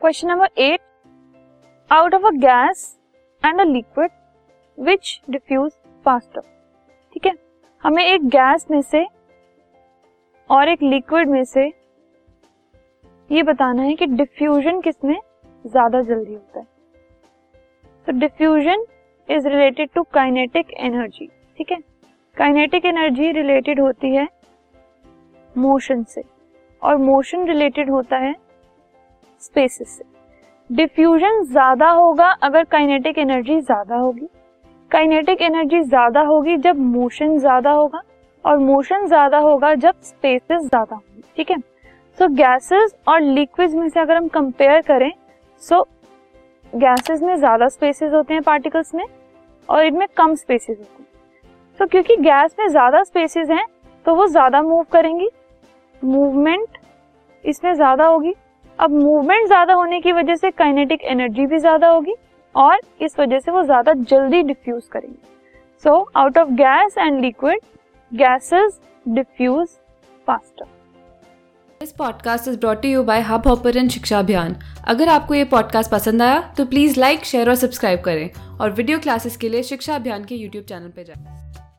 Question number eight out of a gas and a liquid which diffuse faster ठीक है? हमें एक gas में से और एक लिक्विड में से ये बताना है कि डिफ्यूजन किसमें ज़्यादा जल्दी होता है। तो diffusion is related to kinetic energy ठीक है? काइनेटिक एनर्जी रिलेटेड होती है मोशन से और मोशन रिलेटेड होता है स्पेसेस से। डिफ्यूजन ज़्यादा होगा अगर काइनेटिक एनर्जी ज़्यादा होगी। काइनेटिक एनर्जी ज़्यादा होगी जब मोशन ज़्यादा होगा और मोशन ज़्यादा होगा जब स्पेसेस ज़्यादा होंगी, ठीक है? सो गैसेस और लिक्विड्स में से अगर हम कंपेयर करें सो गैसेस में ज़्यादा स्पेसेस होते हैं पार्टिकल्स में और इनमें कम स्पेसेस होते हैं। तो क्योंकि गैस में ज़्यादा स्पेसेस हैं तो वो ज़्यादा मूव करेंगी। मूवमेंट इसमें ज़्यादा होगी। अब मूवमेंट ज़्यादा होने की वजह से काइनेटिक एनर्जी भी ज़्यादा होगी और इस वजह से वो ज़्यादा जल्दी डिफ्यूज करेंगे। So out of gas and liquid gases diffuse faster this podcast is brought you by Hubhopper and Shiksha Abhiyan अगर आपको ये पॉडकास्ट पसंद आया तो प्लीज़ लाइक शेयर और सब्सक्राइब करें। और वीडियो क्लासेस के लिए शिक्षा अभियान के यूट्यूब चैनल पर जाएँ।